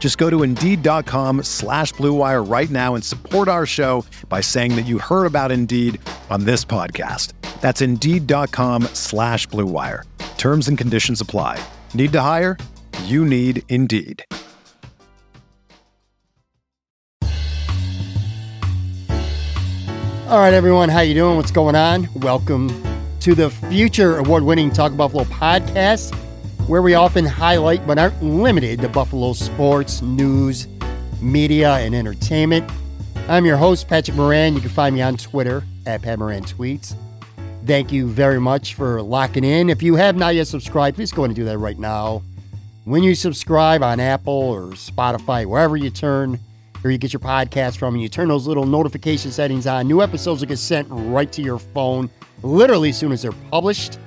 Just go to Indeed.com slash BlueWire right now and support our show by saying that you heard about Indeed on this podcast. That's Indeed.com slash BlueWire. Terms and conditions apply. Need to hire? You need Indeed. All right, everyone, how you doing? What's going on? Welcome to the Future Award-winning Talk Buffalo podcast, where we often highlight but aren't limited to Buffalo sports, news, media, and entertainment. I'm your host, Patrick Moran. You can find me on Twitter at Pat Moran Tweets. Thank you very much for locking in. If you have not yet subscribed, please go and do that right now. When you subscribe on Apple or Spotify, wherever you turn, or you get your podcast from, and you turn those little notification settings on, new episodes will get sent right to your phone literally as soon as they're published.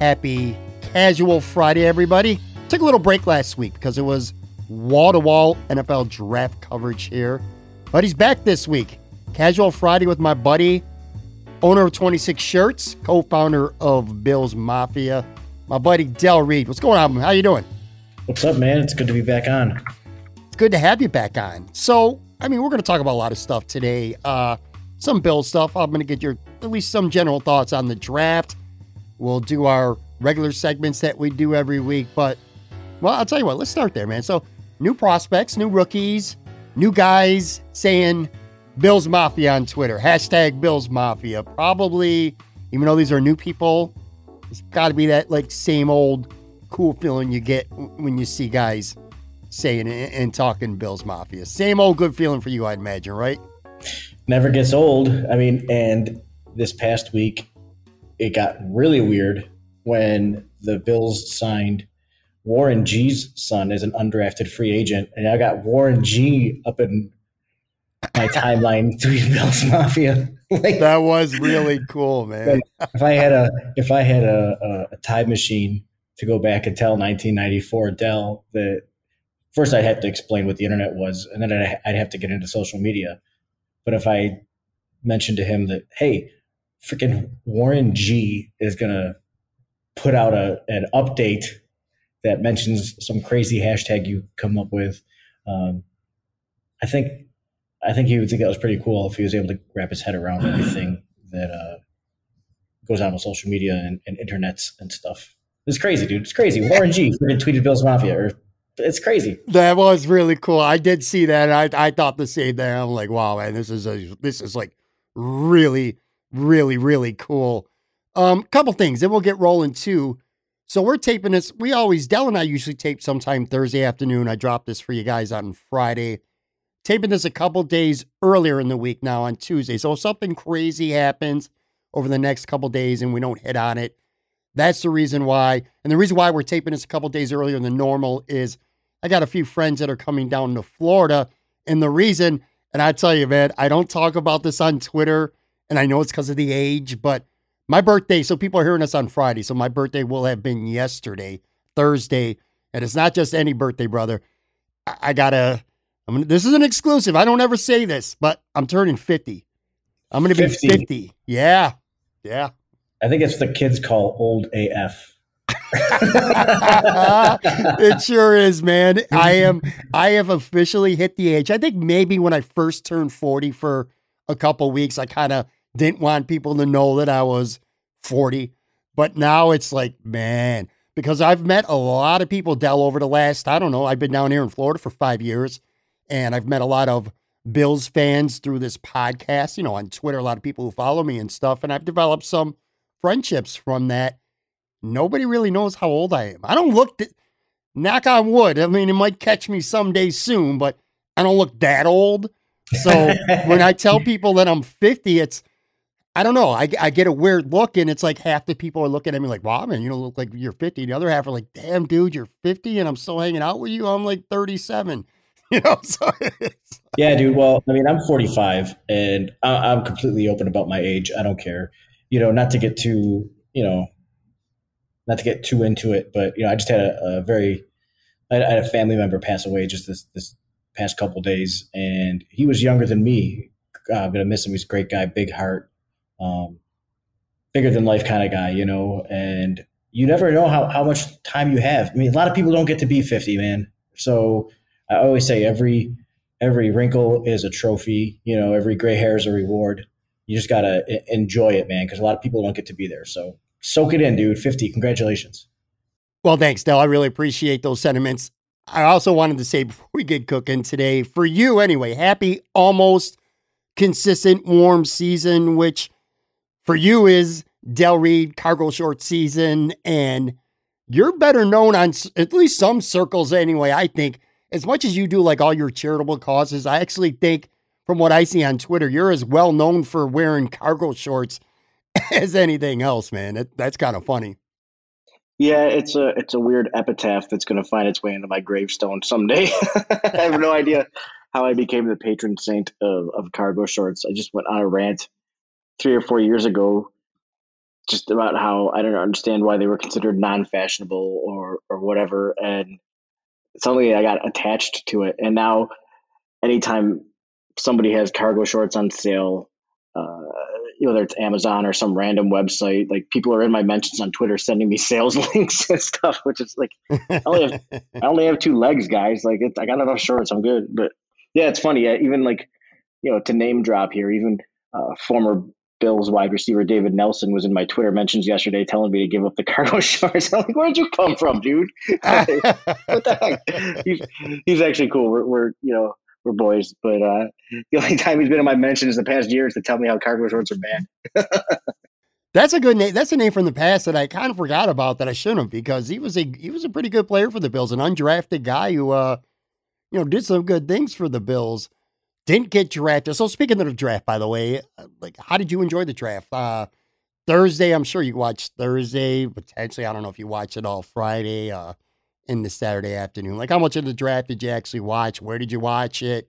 Happy Casual Friday, everybody. Took a little break last week because it was wall to wall NFL draft coverage here. But he's back this week. Casual Friday with my buddy, owner of 26 Shirts, co founder of Bill's Mafia, my buddy Del Reed. What's going on? How you doing? What's up, man? It's good to be back on. It's good to have you back on. So, I mean, we're going to talk about a lot of stuff today. Uh, some Bill stuff. I'm going to get your at least some general thoughts on the draft. We'll do our regular segments that we do every week. But, well, I'll tell you what, let's start there, man. So, new prospects, new rookies, new guys saying Bills Mafia on Twitter. Hashtag Bills Mafia. Probably, even though these are new people, it's got to be that like same old cool feeling you get when you see guys saying and talking Bills Mafia. Same old good feeling for you, I'd imagine, right? Never gets old. I mean, and this past week, it got really weird when the Bills signed Warren G's son as an undrafted free agent, and I got Warren G up in my timeline tweeting Bills Mafia. like, that was really cool, man. Like, if I had a if I had a, a, a time machine to go back and tell 1994 Del that first I'd have to explain what the internet was, and then I'd, I'd have to get into social media. But if I mentioned to him that, hey, freaking Warren G is gonna put out a an update that mentions some crazy hashtag you come up with, um, I think I think he would think that was pretty cool if he was able to wrap his head around everything that uh, goes on with social media and, and internets and stuff. It's crazy, dude. It's crazy. Warren G tweeted Bill's Mafia, or it's crazy. That was really cool. I did see that. I I thought the same thing. I'm like, wow, man, this is a this is like really, really, really cool. Um, couple things, then we'll get rolling too. So we're taping this. We always Del and I usually tape sometime Thursday afternoon. I drop this for you guys on Friday. Taping this a couple days earlier in the week now on Tuesday. So if something crazy happens over the next couple days and we don't hit on it, that's the reason why. And the reason why we're taping this a couple days earlier than normal is I got a few friends that are coming down to Florida. And the reason, and I tell you, man, I don't talk about this on Twitter. And I know it's because of the age, but my birthday, so people are hearing us on Friday. So my birthday will have been yesterday, Thursday. And it's not just any birthday, brother. I, I gotta, I'm gonna, this is an exclusive. I don't ever say this, but I'm turning 50. I'm gonna be 50. 50. Yeah. Yeah. I think it's the kids call old AF. it sure is, man. I am I have officially hit the age. I think maybe when I first turned 40 for a couple weeks, I kind of didn't want people to know that I was 40. But now it's like, man, because I've met a lot of people, Del, over the last, I don't know, I've been down here in Florida for five years, and I've met a lot of Bills fans through this podcast, you know, on Twitter, a lot of people who follow me and stuff. And I've developed some friendships from that. Nobody really knows how old I am. I don't look, th- knock on wood. I mean, it might catch me someday soon, but I don't look that old. So when I tell people that I'm 50, it's, I don't know. I, I get a weird look, and it's like half the people are looking at me like, wow, man, you don't look like you're 50. The other half are like, damn, dude, you're 50 and I'm still hanging out with you. I'm like 37. You know, so yeah, dude. Well, I mean, I'm 45 and I, I'm completely open about my age. I don't care. You know, not to get too, you know, not to get too into it, but you know, I just had a, a very, I had a family member pass away just this this past couple days, and he was younger than me. I'm gonna miss him. He's a great guy, big heart, um, bigger than life kind of guy, you know. And you never know how how much time you have. I mean, a lot of people don't get to be 50, man. So I always say every every wrinkle is a trophy. You know, every gray hair is a reward. You just gotta enjoy it, man, because a lot of people don't get to be there. So soak it in, dude. 50. Congratulations. Well, thanks, Del. I really appreciate those sentiments. I also wanted to say before we get cooking today, for you anyway, happy almost consistent warm season, which for you is Del Reed cargo short season. And you're better known on at least some circles anyway, I think. As much as you do like all your charitable causes, I actually think from what I see on Twitter, you're as well known for wearing cargo shorts as anything else, man. It, that's kind of funny. Yeah, it's a it's a weird epitaph that's going to find its way into my gravestone someday. I have no idea how I became the patron saint of, of cargo shorts. I just went on a rant three or four years ago, just about how I don't understand why they were considered non-fashionable or or whatever, and suddenly I got attached to it, and now anytime somebody has cargo shorts on sale, uh, whether it's Amazon or some random website, like people are in my mentions on Twitter sending me sales links and stuff, which is like I only have I only have two legs, guys. Like I got enough shorts, I'm good. But yeah, it's funny. even like you know to name drop here, even uh, former Bills wide receiver David Nelson was in my Twitter mentions yesterday telling me to give up the cargo shorts. I'm like, where'd you come from, dude? what the heck? He's, he's actually cool. We're, we're you know we're boys. But uh, the only time he's been in my mentions the past year is to tell me how cargo shorts are bad. That's a good name. That's a name from the past that I kind of forgot about that I shouldn't have because he was a he was a pretty good player for the Bills, an undrafted guy who uh you know did some good things for the Bills. Didn't get drafted. So speaking of the draft, by the way, uh, like how did you enjoy the draft? Uh Thursday, I'm sure you watched Thursday, potentially. I don't know if you watched it all Friday. Uh in the Saturday afternoon? Like, how much of the draft did you actually watch? Where did you watch it?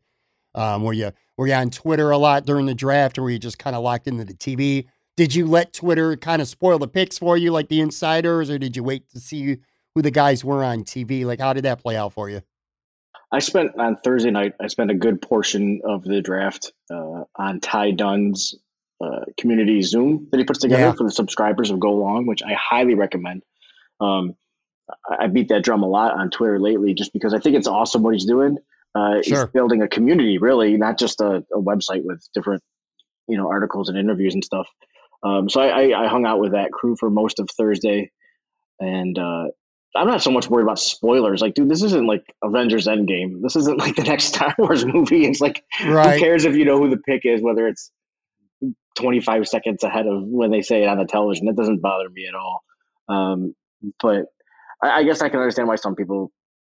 Um, were you were you on Twitter a lot during the draft, or were you just kind of locked into the TV? Did you let Twitter kind of spoil the picks for you, like the insiders, or did you wait to see who the guys were on TV? Like, how did that play out for you? I spent on Thursday night. I spent a good portion of the draft uh, on Ty Dunne's uh, community Zoom that he puts together yeah. for the subscribers of Go Long, which I highly recommend. Um, I beat that drum a lot on Twitter lately, just because I think it's awesome what he's doing. Uh, sure. He's building a community, really, not just a, a, website with different, you know, articles and interviews and stuff. Um, so I, I, hung out with that crew for most of Thursday, and uh, I'm not so much worried about spoilers. Like, dude, this isn't like Avengers Endgame. This isn't like the next Star Wars movie. It's like, right. who cares if you know who the pick is, whether it's 25 seconds ahead of when they say it on the television. That doesn't bother me at all. Um, but I, I guess I can understand why some people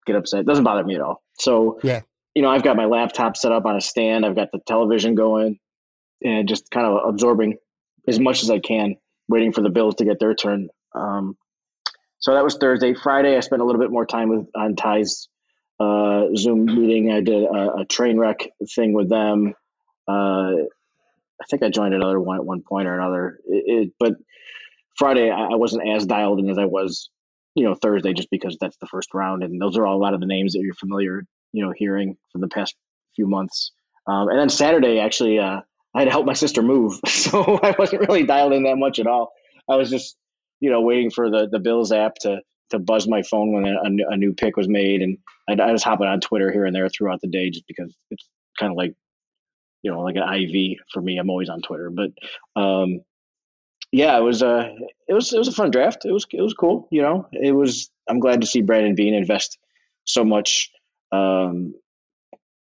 get upset. It doesn't bother me at all. So yeah, you know, I've got my laptop set up on a stand. I've got the television going, and just kind of absorbing as much as I can, waiting for the Bills to get their turn. Um, so that was Thursday. Friday, I spent a little bit more time with on Ty's uh, Zoom meeting. I did a, a, train wreck thing with them. Uh, I think I joined another one at one point or another. It, it, but Friday, I, I wasn't as dialed in as I was you know Thursday just because that's the first round, and those are all a lot of the names that you're familiar, you know, hearing for the past few months. Um, and then Saturday, actually, uh, I had to help my sister move, so I wasn't really dialed in that much at all. I was just, you know, waiting for the the Bills app to to buzz my phone when a, a new pick was made, and I, I was hopping on Twitter here and there throughout the day just because it's kind of like, you know, like an IV for me. I'm always on Twitter, but um, yeah, it was a it was it was a fun draft. It was it was cool. You know, it was. I'm glad to see Brandon Beane invest so much um,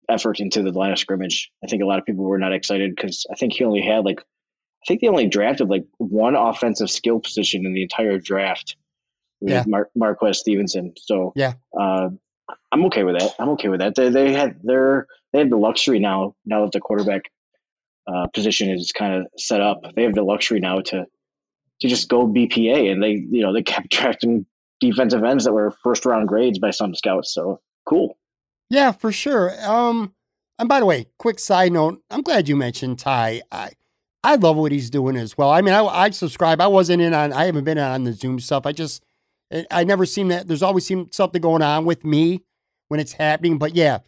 effort into the line of scrimmage. I think a lot of people were not excited because I think he only had like think they only drafted like one offensive skill position in the entire draft. Yeah. Mar- Marquez Stevenson. So Yeah. uh, I'm okay with that. I'm okay with that. They they had their they have the luxury now. Now that the quarterback uh, position is kind of set up, they have the luxury now to to just go BPA, and they you know they kept drafting defensive ends that were first round grades by some scouts. So cool. Yeah, for sure. Um, and by the way, quick side note, I'm glad you mentioned Ty. I I love what he's doing as well. I mean, I I subscribe. I wasn't in on. I haven't been on the Zoom stuff. I just I- I never seen that. There's always seemed something going on with me when it's happening. But yeah,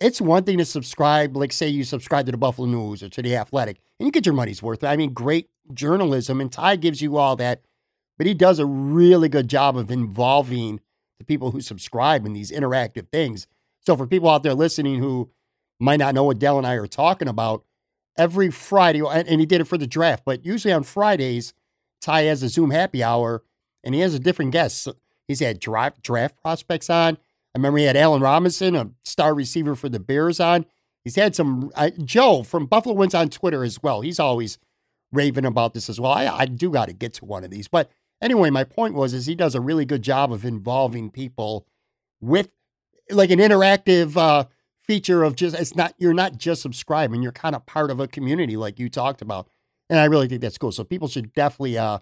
it's one thing to subscribe. Like say you subscribe to the Buffalo News or to the Athletic, and you get your money's worth. I mean, great journalism, and Ty gives you all that. But he does a really good job of involving the people who subscribe in these interactive things. So for people out there listening who might not know what Dell and I are talking about, every Friday, and and he did it for the draft, but usually on Fridays, Ty has a Zoom happy hour and he has a different guest. He's had draft, draft prospects on. I remember he had Allen Robinson, a star receiver for the Bears, on. He's had some, uh, Joe from Buffalo Wins on Twitter as well. He's always raving about this as well. I, I do got to get to one of these. But anyway, my point was, is he does a really good job of involving people with like an interactive uh, feature of just it's not you're not just subscribing you're kind of part of a community like you talked about. And i really think that's cool. So people should definitely uh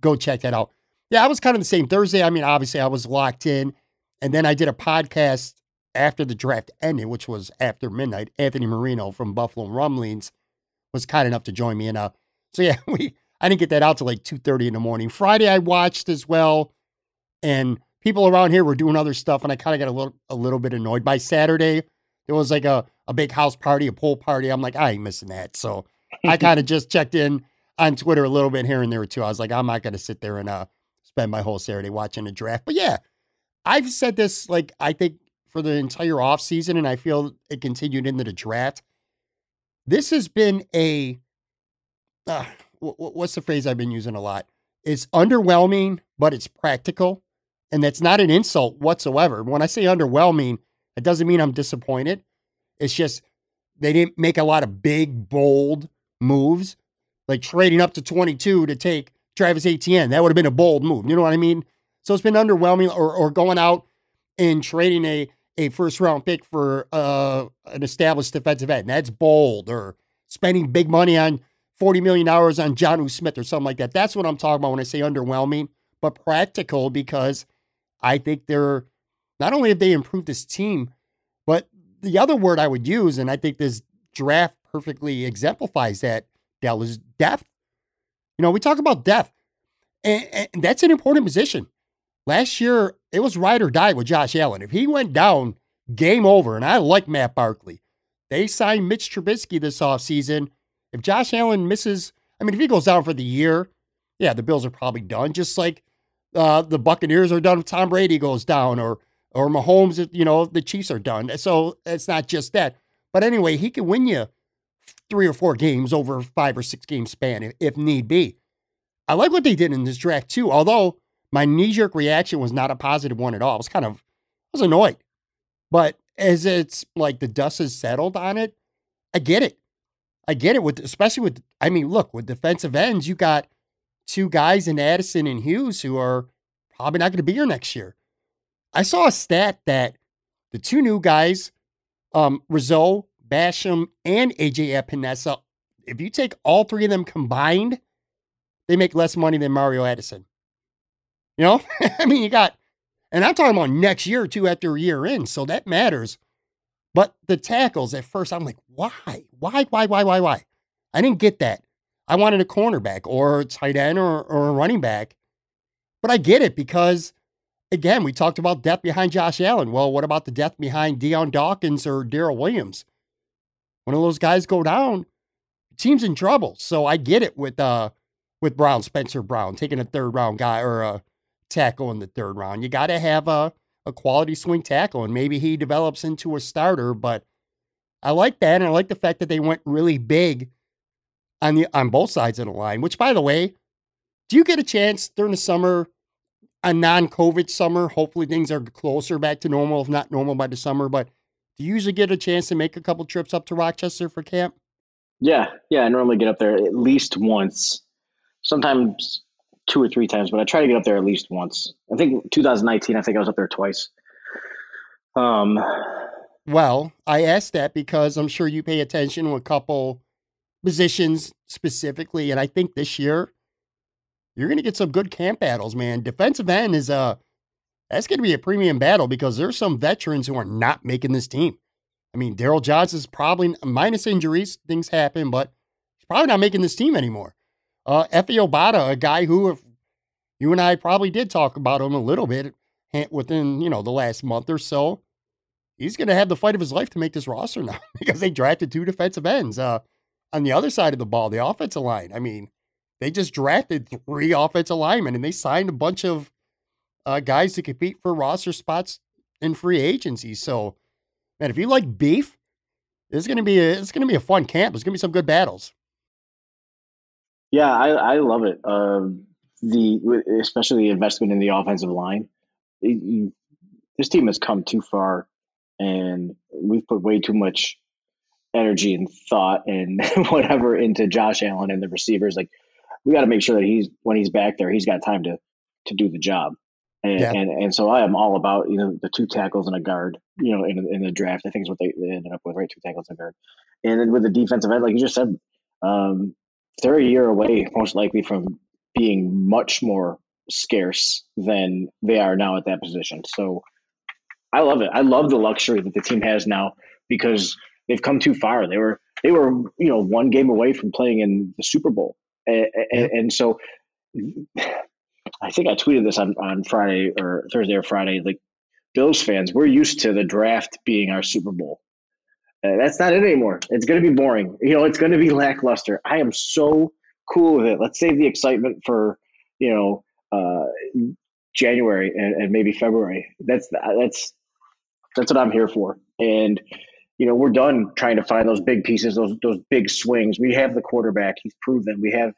go check that out. Yeah i was kind of the same. Thursday i mean obviously i was locked in. And then i did a podcast after the draft ended which was after midnight. Anthony marino from buffalo rumblings was kind enough to join me. And uh so yeah we i didn't get that out till like 2.30 in the morning. Friday i watched as well. And people around here were doing other stuff and i kind of got a little a little bit annoyed by saturday there was like a, a big house party, a pool party. I'm like, I ain't missing that. So I kind of just checked in on Twitter a little bit here and there too. I was like, I'm not going to sit there and uh, spend my whole Saturday watching a draft. But yeah, I've said this like I think for the entire offseason, and I feel it continued into the draft. This has been a uh, wh- wh- what's the phrase I've been using a lot? It's underwhelming, but it's practical, and that's not an insult whatsoever. When I say underwhelming, it doesn't mean I'm disappointed. It's just they didn't make a lot of big, bold moves, like trading up to 22 to take Travis Etienne. That would have been a bold move. You know what I mean? So it's been underwhelming, or or going out and trading a a first round pick for uh, an established defensive end. That's bold. Or spending big money on forty million dollars on John U. Smith or something like that. That's what I'm talking about when I say underwhelming, but practical because I think they're not only have they improved this team, but the other word I would use, and I think this draft perfectly exemplifies that, Del, is depth. You know, we talk about depth, and, and that's an important position. Last year, it was ride or die with Josh Allen. If he went down, game over. And I like Matt Barkley. They signed Mitch Trubisky this offseason. If Josh Allen misses, I mean, if he goes down for the year, yeah, the Bills are probably done. Just like uh, the Buccaneers are done if Tom Brady goes down, or or Mahomes, you know, the Chiefs are done. So it's not just that. But anyway, he can win you three or four games over five or six game span if, need be. I like what they did in this draft too, although my knee jerk reaction was not a positive one at all. I was kind of, I was annoyed. But as it's like the dust has settled on it, I get it. I get it with, especially with, I mean, look, with defensive ends, you got two guys in Addison and Hughes who are probably not going to be here next year. I saw a stat that the two new guys, um, Rousseau, Basham, and AJ Epenesa, if you take all three of them combined, they make less money than Mario Addison. You know, I mean, you got, and I'm talking about next year or two after year in, so that matters. But the tackles at first, I'm like, why? Why, why, why, why, why? I didn't get that. I wanted a cornerback or a tight end or, or a running back. But I get it because, again, we talked about death behind Josh Allen. Well, what about the death behind Dion Dawkins or Daryl Williams? One of those guys go down, team's in trouble. So I get it with uh with Brown, Spencer Brown, taking a third round guy or a tackle in the third round. You got to have a, a quality swing tackle, and maybe he develops into a starter. But I like that, and I like the fact that they went really big on the on both sides of the line. Which, by the way, do you get a chance during the summer, a non-COVID summer? Hopefully, things are closer back to normal, if not normal by the summer. But do you usually get a chance to make a couple trips up to Rochester for camp? Yeah, yeah. I normally get up there at least once, sometimes two or three times, but I try to get up there at least once. I think 2019, I think I was up there twice. Um, well, I asked that because I'm sure you pay attention to a couple positions specifically, and I think this year you're going to get some good camp battles, man. Defensive end is a that's going to be a premium battle because there's some veterans who are not making this team. I mean, Daryl Johns is probably minus injuries, things happen, but he's probably not making this team anymore. Uh, Efe Obada, a guy who you and I probably did talk about him a little bit within you know the last month or so. He's going to have the fight of his life to make this roster now because they drafted two defensive ends. Uh, on the other side of the ball, the offensive line. I mean, they just drafted three offensive linemen and they signed a bunch of uh, guys to compete for roster spots in free agency. So, man, if you like beef, it's gonna be a, it's gonna be a fun camp. There's gonna be some good battles. Yeah, I, I love it. Um, the especially the investment in the offensive line. It, you, this team has come too far, and we've put way too much energy and thought and whatever into Josh Allen and the receivers. Like we got to make sure that he's when he's back there, he's got time to to do the job. And, yeah. and and so I am all about you know the two tackles and a guard. You know, in in the draft, I think is what they, they ended up with, right? Two tackles and a guard. And then with the defensive end, like you just said, um, they're a year away, most likely from being much more scarce than they are now at that position. So I love it. I love the luxury that the team has now because they've come too far. They were they were you know one game away from playing in the Super Bowl, and, and, and so I think I tweeted this on, on Friday or Thursday or Friday. Like Bills fans, we're used to the draft being our Super Bowl. Uh, that's not it anymore. It's going to be boring. You know, it's going to be lackluster. I am so cool with it. Let's save the excitement for you know uh, January and, and maybe February. That's that's that's what I'm here for. And you know, we're done trying to find those big pieces, those those big swings. We have the quarterback. He's proven. We have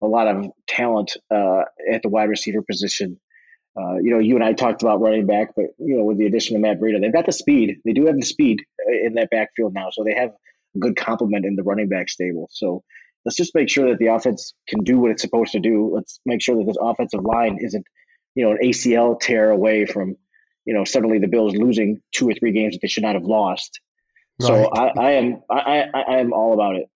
a lot of talent uh, at the wide receiver position. Uh, you know, you and I talked about running back, but you know, with the addition of Matt Breida, they've got the speed. They do have the speed uh, in that backfield now, so they have a good complement in the running back stable. So let's just make sure that the offense can do what it's supposed to do. Let's make sure that this offensive line isn't, you know, an ACL tear away from, you know, suddenly the Bills losing two or three games that they should not have lost. Right. So I, I am I, I, I am all about it.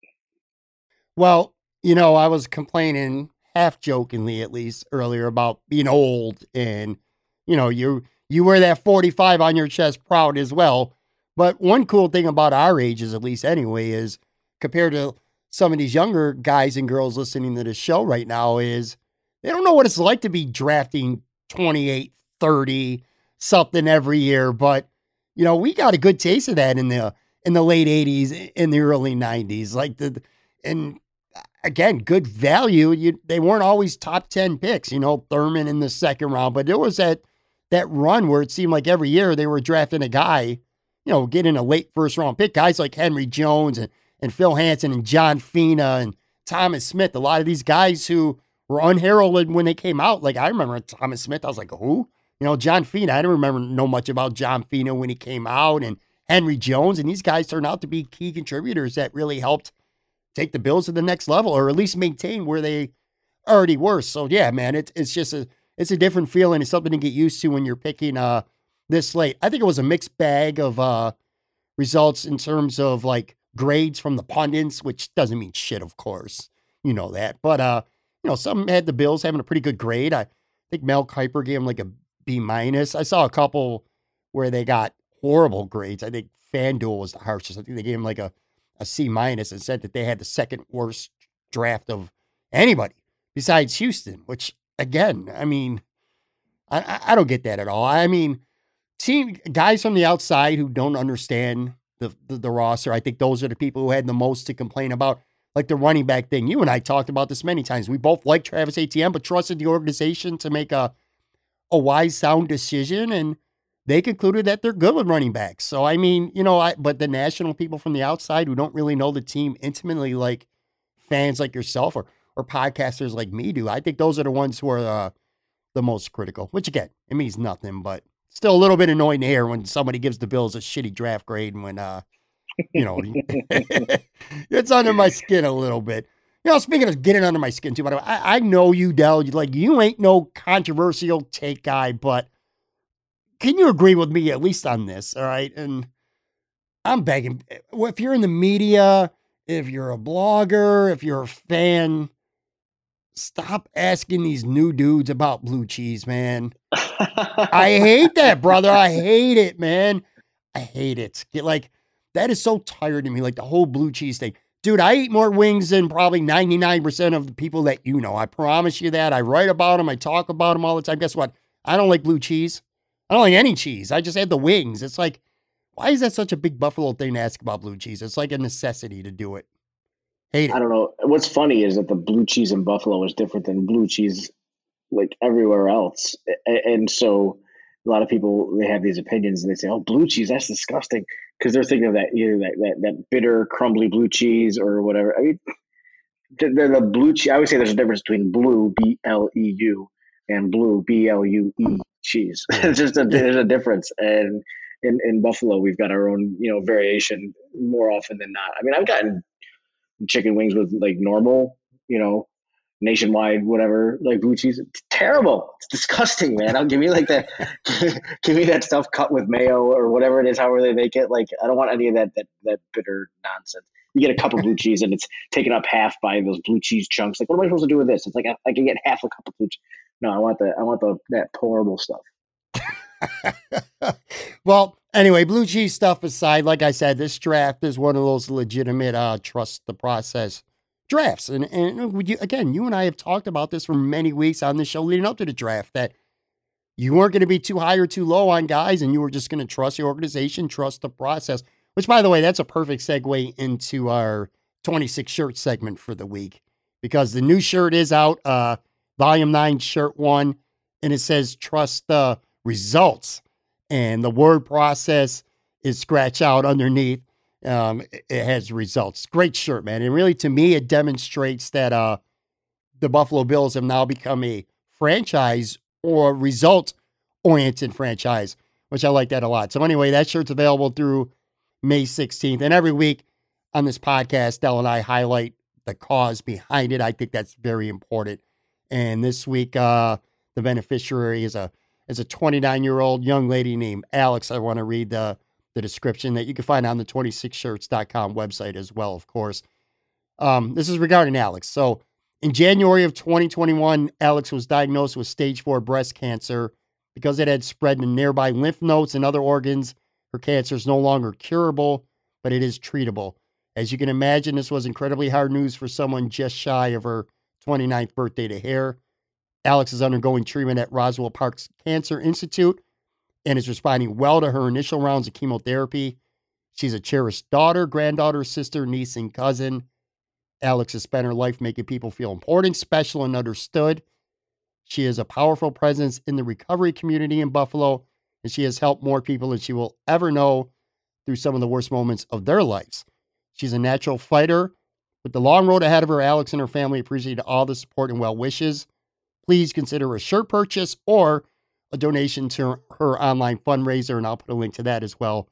Well, you know, I was complaining half jokingly at least earlier about being old and you know, you you wear that 45 on your chest proud as well. But one cool thing about our ages, at least anyway, is compared to some of these younger guys and girls listening to the show right now, is they don't know what it's like to be drafting 28, 30, something every year. But, you know, we got a good taste of that in the in the late 80s, in the early 90s. Like the and uh, again, good value. You, they weren't always top 10 picks, you know, Thurman in the second round, but there was that that run where it seemed like every year they were drafting a guy, you know, getting a late first round pick. Guys like Henry Jones and, and Phil Hansen and John Fina and Thomas Smith. A lot of these guys who were unheralded when they came out. Like I remember Thomas Smith, I was like, who? You know, John Fina. I didn't remember know much about John Fina when he came out and Henry Jones. And these guys turned out to be key contributors that really helped take the Bills to the next level or at least maintain where they already were. So yeah, man, it's it's just a it's a different feeling. It's something to get used to when you're picking uh this late. I think it was a mixed bag of uh results in terms of like grades from the pundits, which doesn't mean shit, of course. You know that. But uh, you know, some had the Bills having a pretty good grade. I think Mel Kiper gave him like a B minus. I saw a couple where they got horrible grades. I think FanDuel was the harshest. I think they gave him like a a C minus and said that they had the second worst draft of anybody besides Houston, which again, I mean, I, I don't get that at all. I mean, team guys from the outside who don't understand the, the, the roster, I think those are the people who had the most to complain about, like the running back thing. You and I talked about this many times. We both like Travis Etienne, but trusted the organization to make a a wise, sound decision. And they concluded that they're good with running backs. So I mean, you know, I but the national people from the outside who don't really know the team intimately, like fans like yourself or or podcasters like me do, I think those are the ones who are uh, the most critical. Which again, it means nothing, but still a little bit annoying to hear when somebody gives the Bills a shitty draft grade and when uh you know, it's under my skin a little bit. You know, speaking of getting under my skin too, by the way, I, I know you, Del. Like you ain't no controversial take guy, but can you agree with me at least on this? All right, and I'm begging. Eh, if you're in the media, if you're a blogger, if you're a fan, stop asking these new dudes about blue cheese, man. I hate that, brother. I hate it, man. I hate it. Get like that is so tired to me. Like the whole blue cheese thing. Dude, I eat more wings than probably 99% of the people that you know. I promise you that. I write about them. I talk about them all the time. Guess what? I don't like blue cheese. I don't like any cheese. I just had the wings. It's like, why is that such a big Buffalo thing to ask about blue cheese? It's like a necessity to do it. Hate it. I don't know. What's funny is that the blue cheese in Buffalo is different than blue cheese like everywhere else. And so a lot of people they have these opinions and they say, "Oh, blue cheese, that's disgusting," because they're thinking of that either that, that that bitter, crumbly blue cheese or whatever. I mean, the, the, the blue cheese. I would say there's a difference between blue B L E U and blue B L U E cheese. it's just a, there's a difference, and in in Buffalo we've got our own you know variation more often than not. I mean, I've gotten chicken wings with like normal, you know, nationwide, whatever, like blue cheese. It's terrible. It's disgusting, man. I'll give me like that. give me that stuff cut with mayo or whatever it is, however they make it. Like I don't want any of that that that bitter nonsense. You get a cup of blue cheese and it's taken up half by those blue cheese chunks. Like what am I supposed to do with this? It's like I, I can get half a cup of blue cheese. No, I want the I want the that horrible stuff. well, anyway, blue cheese stuff aside, like I said, this draft is one of those legitimate uh, trust the process drafts. And, and you, again, you and I have talked about this for many weeks on the show leading up to the draft that you weren't going to be too high or too low on guys, and you were just going to trust your organization, trust the process. Which, by the way, that's a perfect segue into our 26 shirt segment for the week because the new shirt is out, uh, volume nine, shirt one, and it says trust the results. And the word process is scratched out underneath. Um, it has results. Great shirt, man. And really, to me, it demonstrates that uh, the Buffalo Bills have now become a franchise or result oriented franchise, which I like that a lot. So, anyway, that shirt's available through May 16th. And every week on this podcast, Del and I highlight the cause behind it. I think that's very important. And this week, uh, the beneficiary is a is a 29 year old young lady named Alex. I want to read the, the description that you can find on the 26shirts.com website as well, of course. Um, this is regarding Alex. So, in January of 2021, Alex was diagnosed with stage four breast cancer because it had spread to nearby lymph nodes and other organs. Her cancer is no longer curable, but it is treatable. As you can imagine, this was incredibly hard news for someone just shy of her 29th birthday to hear. Alex is undergoing treatment at Roswell Park's Cancer Institute and is responding well to her initial rounds of chemotherapy. She's a cherished daughter, granddaughter, sister, niece, and cousin. Alex has spent her life making people feel important, special, and understood. She is a powerful presence in the recovery community in Buffalo, and she has helped more people than she will ever know through some of the worst moments of their lives. She's a natural fighter. With the long road ahead of her, Alex and her family appreciate all the support and well wishes please consider a shirt purchase or a donation to her online fundraiser. And I'll put a link to that as well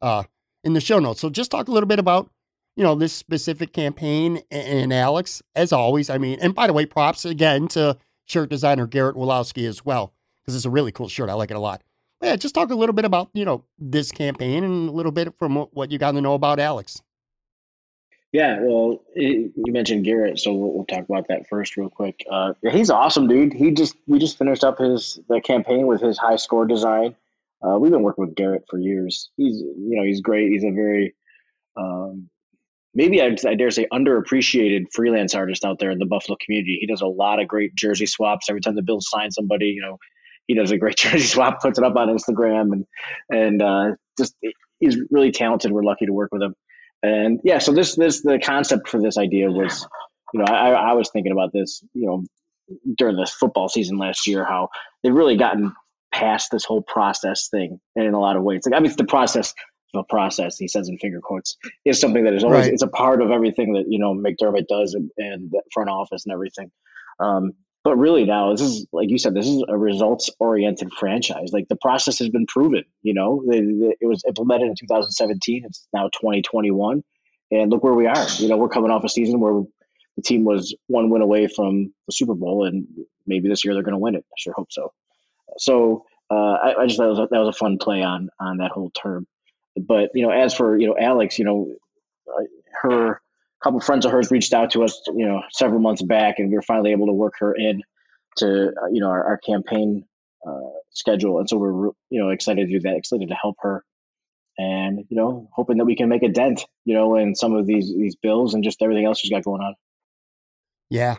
uh, in the show notes. So just talk a little bit about, you know, this specific campaign and, Alex, as always. I mean, and by the way, props again to shirt designer Garrett Wolowski as well, because it's a really cool shirt. I like it a lot. But yeah, just talk a little bit about, you know, this campaign and a little bit from what you got to know about Alex. Yeah, well, you mentioned Garrett, so we'll, we'll, talk about that first, real quick. Uh, he's awesome, dude. He just we just finished up his the campaign with his high score design. Uh, we've been working with Garrett for years. He's you know he's great. He's a very um, maybe I, I dare say underappreciated freelance artist out there in the Buffalo community. He does a lot of great jersey swaps. Every time the Bills sign somebody, you know, he does a great jersey swap, puts it up on Instagram, and and uh, just he's really talented. We're lucky to work with him. And yeah, so this this the concept for this idea was, you know, I, I was thinking about this, you know, during the football season last year, how they've really gotten past this whole process thing in a lot of ways. Like I mean, the process, the process he says in finger quotes is something that is always right. it's a part of everything that you know McDermott does and, and the front office and everything. Um, but really now this is like you said, this is a results oriented franchise. Like the process has been proven. You know, it was implemented in 2017. It's now 2021, and look where we are. You know, we're coming off a season where the team was one win away from the Super Bowl, and maybe this year they're going to win it. I sure hope so. So uh, I, I, just thought was a, that was a fun play on on that whole term. But you know, as for you know Alex, you know, her couple of friends of hers reached out to us, you know, several months back, and we were finally able to work her in to uh, you know our, our campaign uh, schedule, and so we're you know excited to do that, excited to help her, and you know hoping that we can make a dent, you know, in some of these these bills and just everything else she's got going on. Yeah.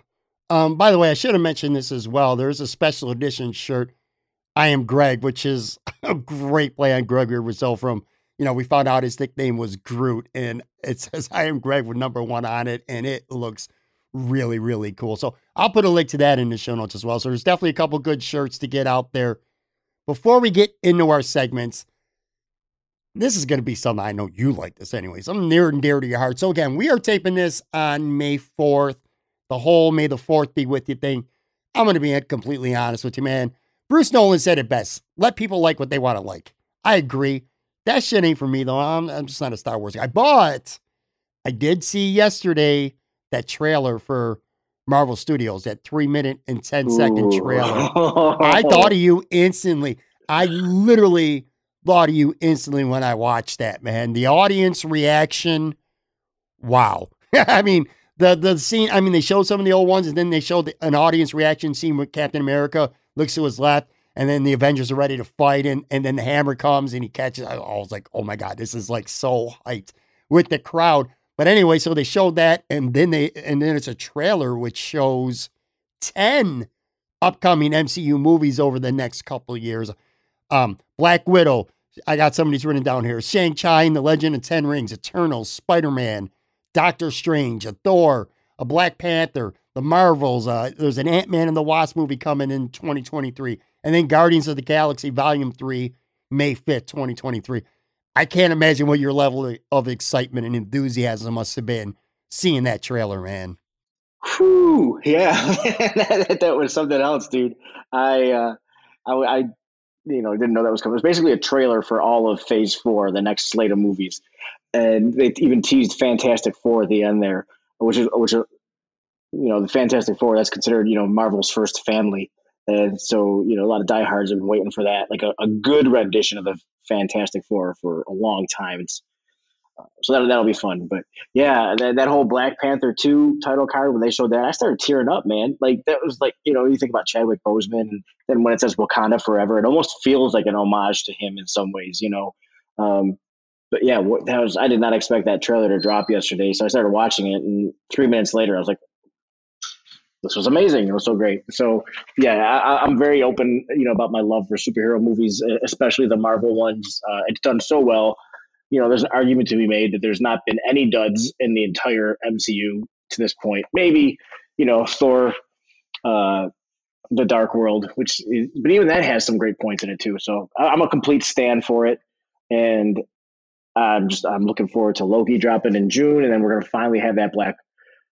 Um, by the way, I should have mentioned this as well. There's a special edition shirt, I am Greg, which is a great play on Gregory Rousseau from you know, we found out his nickname was Groot, and it says I am Greg with number one on it, and it looks really, really cool. So I'll put a link to that in the show notes as well. So there's definitely a couple good shirts to get out there. Before we get into our segments, this is going to be something I know you like this anyway. Something near and dear to your heart. So again, we are taping this on May 4th. The whole May the 4th be with you thing. I'm going to be completely honest with you, man. Bruce Nolan said it best. Let people like what they want to like. I agree. That shit ain't for me though. I'm, I'm just not a Star Wars guy. But I did see yesterday that trailer for Marvel Studios, that three minute and 10 second trailer. I thought of you instantly. I literally thought of you instantly when I watched that, man. The audience reaction, wow. I mean, the the scene, I mean, they showed some of the old ones and then they showed an audience reaction scene with Captain America looks to his left and then the Avengers are ready to fight, and and then the hammer comes and he catches. I was like, oh my god, this is like so hyped with the crowd. But anyway, so they showed that, and then they and then it's a trailer which shows ten upcoming MCU movies over the next couple years. Um, Black Widow. I got somebody's written down here. Shang-Chi and the Legend of Ten Rings, Eternals, Spider-Man, Doctor Strange, a Thor, a Black Panther, the Marvels. Uh, there's an Ant-Man and the Wasp movie coming in 2023 and then Guardians of the Galaxy Volume 3, May 5th, 2023. I can't imagine what your level of excitement and enthusiasm must have been seeing that trailer, man. Whew, yeah, that, that, was something else, dude. I, uh, I, I, you know, didn't know that was coming. It was basically a trailer for all of Phase Four, the next slate of movies, and they even teased Fantastic Four at the end there, which is, which are, you know, the Fantastic Four. That's considered, you know, Marvel's first family and so, you know, a lot of diehards have been waiting for that, like a, a good rendition of the Fantastic Four for a long time. It's uh, so that that'll be fun. But yeah, that, that whole Black Panther two title card when they showed that, I started tearing up, man. Like that was like you know you think about Chadwick Boseman, and then when it says Wakanda Forever, it almost feels like an homage to him in some ways, you know. Um, but yeah, that was I did not expect that trailer to drop yesterday, so I started watching it, and three minutes later, I was like, this was amazing. It was so great. So yeah, I, am very open, you know, about my love for superhero movies, especially the Marvel ones. Uh, it's done so well. You know, there's an argument to be made that there's not been any duds in the entire MCU to this point. Maybe, you know, Thor, uh, the Dark World, which, is, but even that has some great points in it too. So I'm a complete stand for it, and I'm just I'm looking forward to Loki dropping in June, and then we're gonna finally have that Black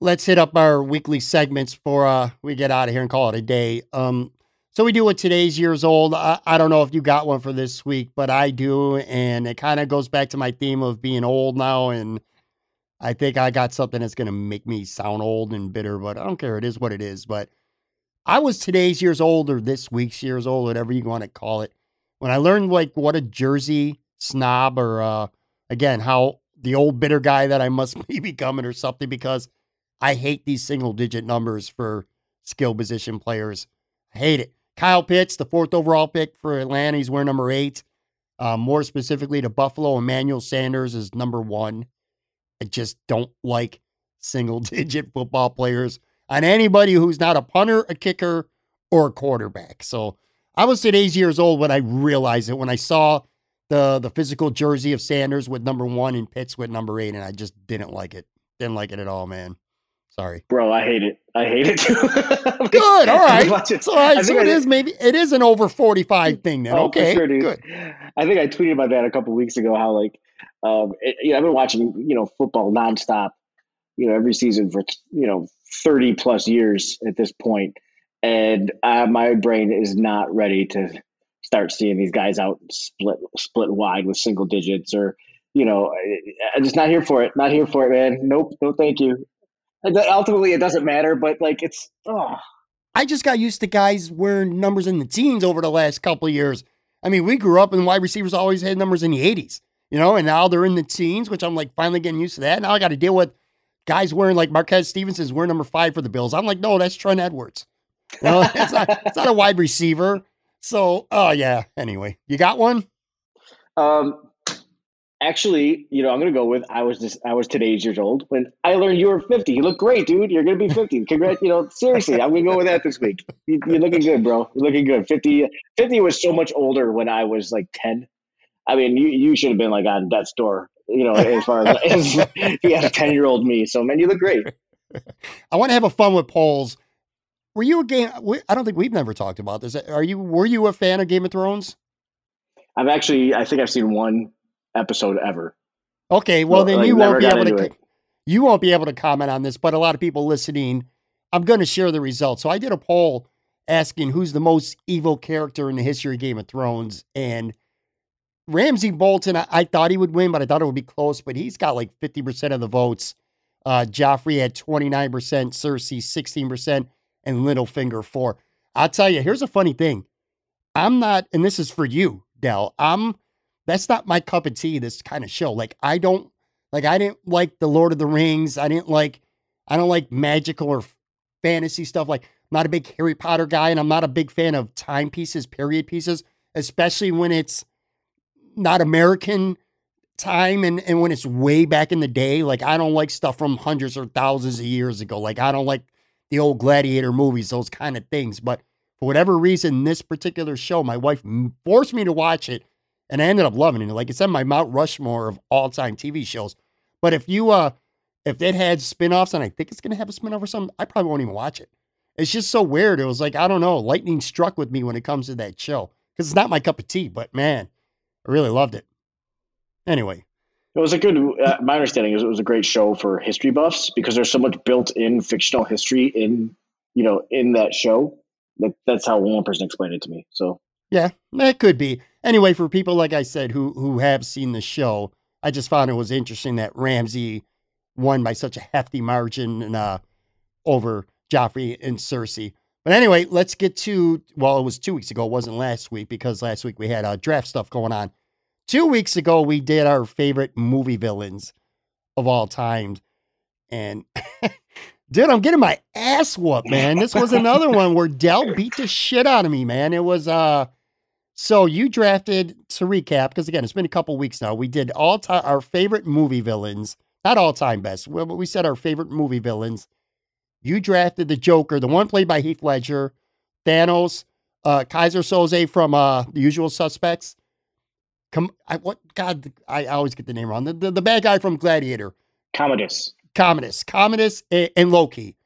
Let's hit up our weekly segments before uh, we get out of here and call it a day. Um, so we do what today's years old. I, I don't know if you got one for this week, but I do, and it kind of goes back to my theme of being old now. And I think I got something that's going to make me sound old and bitter, but I don't care. It is what it is. But I was today's years old or this week's years old, whatever you want to call it, when I learned like what a Jersey snob or uh, again how the old bitter guy that I must be becoming or something because I hate these single digit numbers for skill position players. I hate it. Kyle Pitts, the fourth overall pick for Atlanta, he's wearing number eight. Uh, more specifically to Buffalo, Emmanuel Sanders is number one. I just don't like single digit football players on anybody who's not a punter, a kicker, or a quarterback. So I was today's years old when I realized it, when I saw the the physical jersey of Sanders with number one and Pitts with number eight, and I just didn't like it. Didn't like it at all, man. Sorry, bro. I hate it. I hate it too. good. All right. So, all right, so it is maybe it is an over forty five thing then. Oh, okay. Sure, good. I think I tweeted about that a couple weeks ago. How like, um, it, you know, I've been watching you know football nonstop, you know, every season for you know thirty plus years at this point, and uh, my brain is not ready to start seeing these guys out split split wide with single digits or you know i'm just not here for it not here for it man nope no thank you ultimately it doesn't matter but like it's oh. I just got used to guys wearing numbers in the teens over the last couple of years. I mean we grew up and wide receivers always had numbers in the 80s you know and now they're in the teens which i'm like finally getting used to that. Now i got to deal with guys wearing like marquez stevenson's wearing number five for the bills. I'm like no that's trent edwards. You know, it's not, it's not a wide receiver. So, oh yeah. Anyway, you got one? Um, actually, you know, I'm gonna go with I was just I was today's years old when I learned you were 50. You look great, dude. You're gonna be 50. Congrats. You know, seriously, I'm gonna go with that this week. You, are looking good, bro. You're looking good. 50. 50 was so much older when I was like 10. I mean, you you should have been like on death's door. You know, as far as, as if you had a 10 year old me. So man, you look great. I want to have a fun with polls were you a game? I don't think we've never talked about this. Are you? Were you a fan of Game of Thrones? I've actually. I think I've seen one episode ever. Okay, well, then like, you won't be able to. It. You won't be able to comment on this, but a lot of people listening, I'm going to share the results. So I did a poll asking who's the most evil character in the history of Game of Thrones, and Ramsay Bolton. I, I thought he would win, but I thought it would be close. But he's got like 50% of the votes. Uh, Joffrey had 29%, Cersei 16% and Littlefinger 4. I'll tell you, here's a funny thing. I'm not, and this is for you, Del. I'm, that's not my cup of tea, this kind of show. Like, I don't, like, I didn't like The Lord of the Rings. I didn't like, I don't like magical or fantasy stuff. Like, I'm not a big Harry Potter guy, and I'm not a big fan of timepieces, period pieces, especially when it's not American time and, and when it's way back in the day. Like, I don't like stuff from hundreds or thousands of years ago. Like, I don't like the old gladiator movies, those kind of things. But for whatever reason, this particular show, my wife forced me to watch it, and I ended up loving it. Like it's on my Mount Rushmore of all time TV shows. But if you uh if it had spin-offs and I think it's gonna have a spin-off or something, I probably won't even watch it. It's just so weird. It was like, I don't know, lightning struck with me when it comes to that show. Because it's not my cup of tea, but man, I really loved it. Anyway, it was a good. Uh, my understanding is it was a great show for history buffs because there's so much built-in fictional history in you know in that show. That that's how one person explained it to me. So yeah, that could be. Anyway, for people like I said who who have seen the show, I just found it was interesting that Ramsay won by such a hefty margin uh, over Joffrey and Cersei. But anyway, let's get to well, it was two weeks ago. It wasn't last week because last week we had uh, draft stuff going on. Two weeks ago, we did our favorite movie villains of all time. And dude, I'm getting my ass whooped, man. This was another one where Del beat the shit out of me, man. It was uh so you drafted to recap, because again, it's been a couple weeks now. We did all time our favorite movie villains, not all time best, but we said our favorite movie villains. You drafted the Joker, the one played by Heath Ledger, Thanos, uh, Keyser Söze from uh, The Usual Suspects, Come, I what God? I, always get the name wrong. The, the, the bad guy from Gladiator, Commodus, Commodus, Commodus, and, and Loki.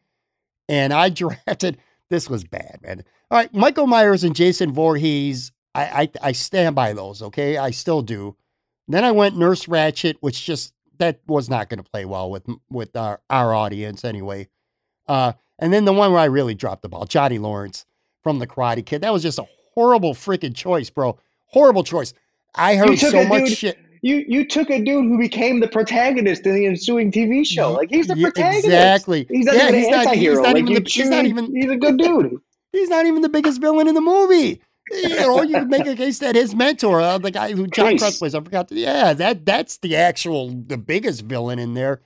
And I drafted. This was bad, man. All right, Michael Myers and Jason Voorhees. I, I I stand by those. Okay, I still do. Then I went Nurse Ratched, which just that was not going to play well with with our our audience anyway. Uh, and then the one where I really dropped the ball, Johnny Lawrence from the Karate Kid. That was just a horrible freaking choice, bro. Horrible choice. I heard so much dude, shit. You you took a dude who became the protagonist in the ensuing TV show. Like he's the Yeah, protagonist. Exactly. He's not yeah, even he's an not, he's anti-hero. not Like, even the, he's not even He's a good dude. he's not even the biggest villain in the movie. You know, you can make a case that his mentor, uh, the guy who John. Kreese plays, I forgot. To, yeah, that that's the actual the biggest villain in there.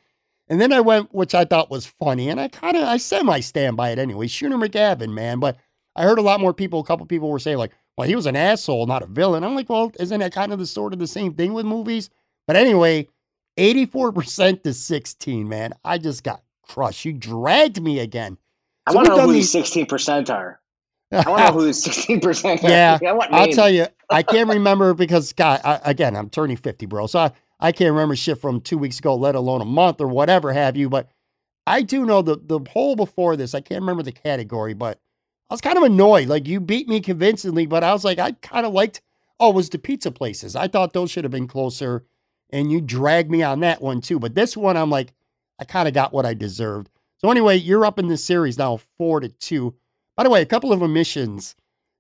And then I went, which I thought was funny, and I kind of I semi stand by it anyway. Shooter McGavin, man, but I heard a lot more people. A couple people were saying like, "Well, he was an asshole, not a villain." I'm like, "Well, isn't that kind of the sort of the same thing with movies?" But anyway, 84% to 16, man. I just got crushed. You dragged me again. I So want to know who these- these sixteen percent are. I want to know who's sixteen percent. Yeah, I want I'll tell you, I can't remember because God, I, again, I'm turning 50, bro. So I, I can't remember shit from two weeks ago, let alone a month or whatever have you. But I do know the the poll before this. I can't remember the category, but I was kind of annoyed. Like you beat me convincingly, but I was like, I kind of liked. Oh, it was the pizza places. I thought those should have been closer, and you dragged me on that one too. But this one, I'm like, I kind of got what I deserved. So anyway, you're up in this series now, four to two. By the way, a couple of omissions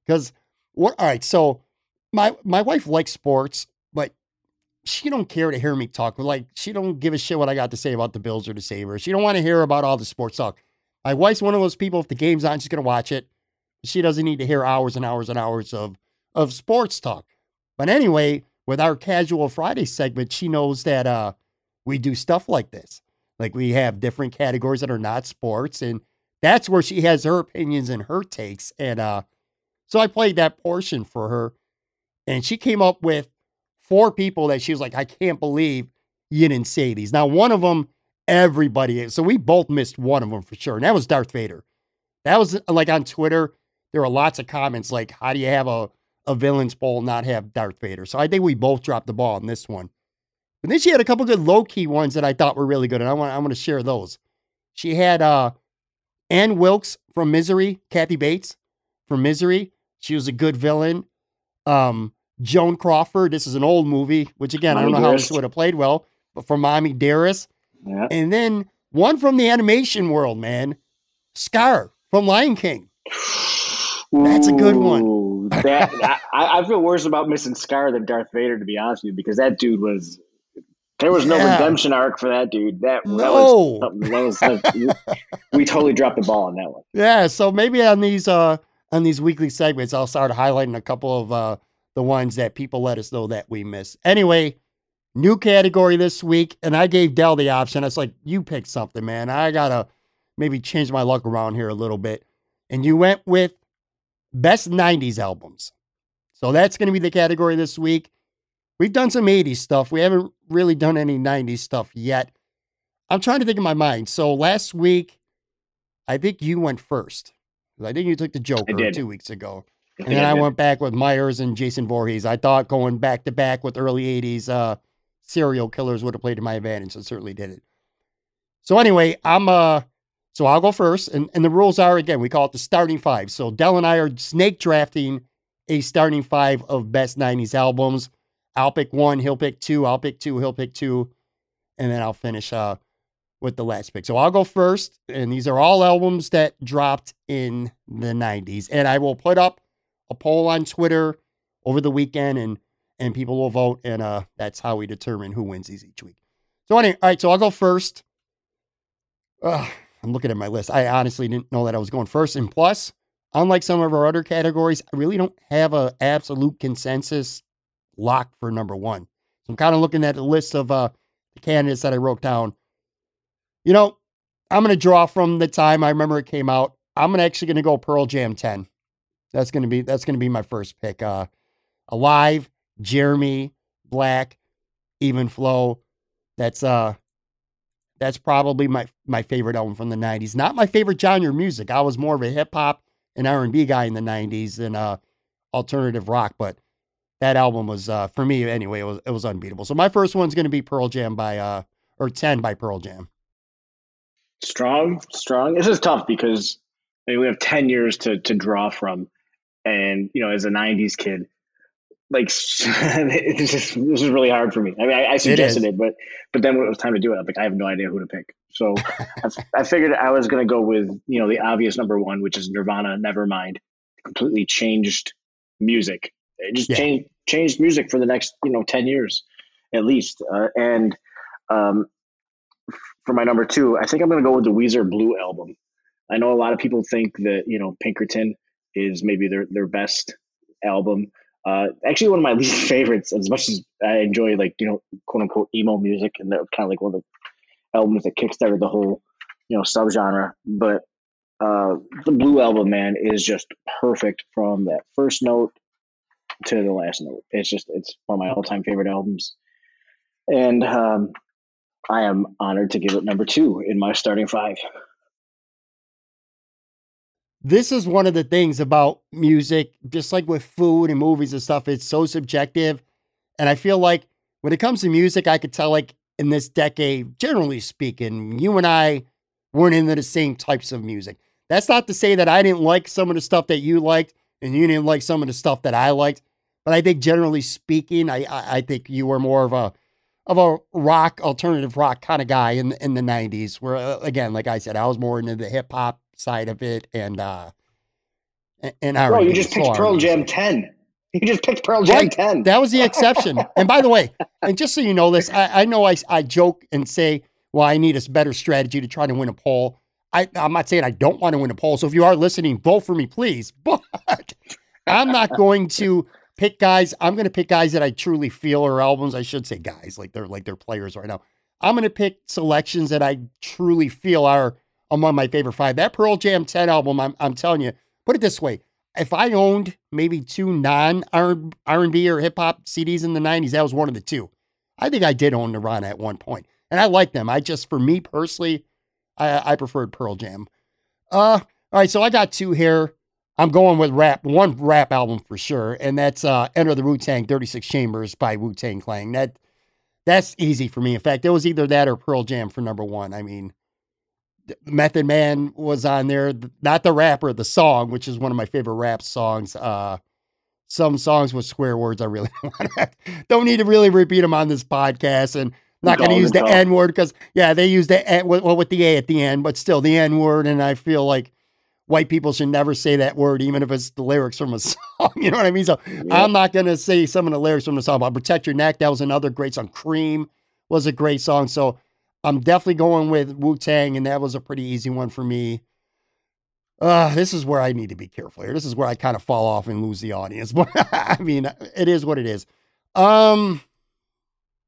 because what? All right, so my my wife likes sports, but she don't care to hear me talk. Like she don't give a shit what I got to say about the Bills or the Sabres. She don't want to hear about all the sports talk. My wife's one of those people. If the game's on, she's gonna watch it. She doesn't need to hear hours and hours and hours of of sports talk. But anyway, with our casual Friday segment, she knows that uh we do stuff like this. Like we have different categories that are not sports, and that's where she has her opinions and her takes. And uh so I played that portion for her, and she came up with four people that she was like, I can't believe you didn't say these. Now, one of them, everybody, so we both missed one of them for sure, and that was Darth Vader. That was like on Twitter, there were lots of comments like, How do you have a, a villain's and not have Darth Vader? So I think we both dropped the ball on this one. But then she had a couple good low key ones that I thought were really good, and I want, I want to share those. She had uh, Ann Wilkes from Misery, Kathy Bates from Misery. She was a good villain. Um, Joan Crawford. This is an old movie, which again, I don't Mommy know how this Dearest. would have played well, but from Mommie Dearest. Yeah. And then one from the animation world, man. Scar from Lion King. That's a good one. That I, I feel worse about missing Scar than Darth Vader, to be honest with you, because that dude was. There was no Yeah. redemption arc for that dude. That, that No. was. That was like, we totally dropped the ball on that one. Yeah, so maybe on these uh on these weekly segments, I'll start highlighting a couple of uh the ones that people let us know that we miss. Anyway, new category this week, and I gave Del the option. I was like, you pick something, man. I gotta maybe change my luck around here a little bit. And you went with best 90s albums. So that's gonna be the category this week. We've done some 80s stuff. We haven't really done any 90s stuff yet. I'm trying to think in my mind. So last week, I think you went first. I think you took the Joker two weeks ago. And then I went back with Myers and Jason Voorhees. I thought going back to back with early 80s uh, serial killers would have played to my advantage. and certainly did it. So anyway, I'm uh so I'll go first. And and the rules are again, we call it the starting five. So Del and I are snake drafting a starting five of best 90s albums. I'll pick one, he'll pick two, I'll pick two, he'll pick two, and then I'll finish uh with the last pick. So I'll go first, and these are all albums that dropped in the 90s. And I will put up a poll on Twitter over the weekend and and people will vote, and uh that's how we determine who wins these each week. So anyway, all right, so I'll go first. Ugh, I'm looking at my list. I honestly didn't know that I was going first. And plus, unlike some of our other categories, I really don't have a absolute consensus lock for number one. So I'm kind of looking at a list of uh the candidates that I wrote down. You know, I'm gonna draw from the time I remember it came out. I'm actually gonna go Pearl Jam 10. That's gonna be that's gonna be my first pick. Uh Alive, Jeremy, Black, Even Flow. That's uh that's probably my my favorite album from the 90s. Not my favorite genre music. I was more of a hip hop and R&B guy in the 90s than uh alternative rock, but that album was uh for me anyway, it was it was unbeatable. So my first one's going to be Pearl Jam by uh or 10 by Pearl Jam. Strong, strong. This is tough because I mean we have ten years to to draw from, and you know as a '90s kid, like this is, this is really hard for me. I mean, I, I suggested it, it, but but then when it was time to do it, I'm like, I have no idea who to pick. So I, I, figured I was going to go with you know the obvious number one, which is Nirvana. Never mind, completely changed music. It just yeah. changed changed music for the next you know ten years at least. Uh, and um, for my number two, I think I'm going to go with the Weezer Blue album. I know a lot of people think that you know Pinkerton is maybe their their best album. Uh, actually, one of my least favorites. As much as I enjoy like you know quote unquote emo music, and they're kind of like one of the albums that kickstarted the whole you know subgenre. But uh, the Blue album, man, is just perfect from that first note to the last note. It's just it's one of my all time favorite albums, and um, I am honored to give it number two in my starting five this is one of the things about music, just like with food and movies and stuff, it's so subjective. And I feel like when it comes to music, I could tell, like, in this decade, generally speaking, you and I weren't into the same types of music. That's not to say that I didn't like some of the stuff that you liked and you didn't like some of the stuff that I liked. But I think generally speaking, I I, I think you were more of a of a rock, alternative rock kind of guy in in the '90s. Where uh, again, like I said, I was more into the hip hop side of it, and uh, and I. Bro, you just picked Pearl Jam ten. You just picked Pearl Jam right. ten. That was the exception. and by the way, and just so you know this, I, I know I I joke and say, well, I need a better strategy to try to win a poll. I, I'm not saying I don't want to win a poll. So if you are listening, vote for me, please. But I'm not going to pick guys. I'm going to pick guys that I truly feel are albums. I should say guys, like they're like they're players right now. I'm going to pick selections that I truly feel are among my favorite five. That Pearl Jam 10 album, I'm, I'm telling you, put it this way. If I owned maybe two non R&B or hip hop CDs in the 90s, that was one of the two. I think I did own Nirvana at one point, and I like them. I just, for me personally, I, I preferred Pearl Jam. Uh, all right, so I got two here. I'm going with rap, one rap album for sure, and that's uh, Enter the Wu Tang 36 Chambers by Wu Tang Clan. That that's easy for me. In fact, it was either that or Pearl Jam for number one. I mean, Method Man was on there, not the rapper, the song, which is one of my favorite rap songs. Uh, some songs with swear words I really don't need to really repeat them on this podcast, and not going to use the N word because yeah, they use the N, well with the A at the end, but still the N word, and I feel like white people should never say that word, even if it's the lyrics from a song. You know what I mean? So I'm not going to say some of the lyrics from the song, but "Protect Your Neck" that was another great song. "Cream" was a great song. So I'm definitely going with Wu Tang, and that was a pretty easy one for me. Uh, this is where I need to be careful here. This is where I kind of fall off and lose the audience. But I mean, it is what it is. Um,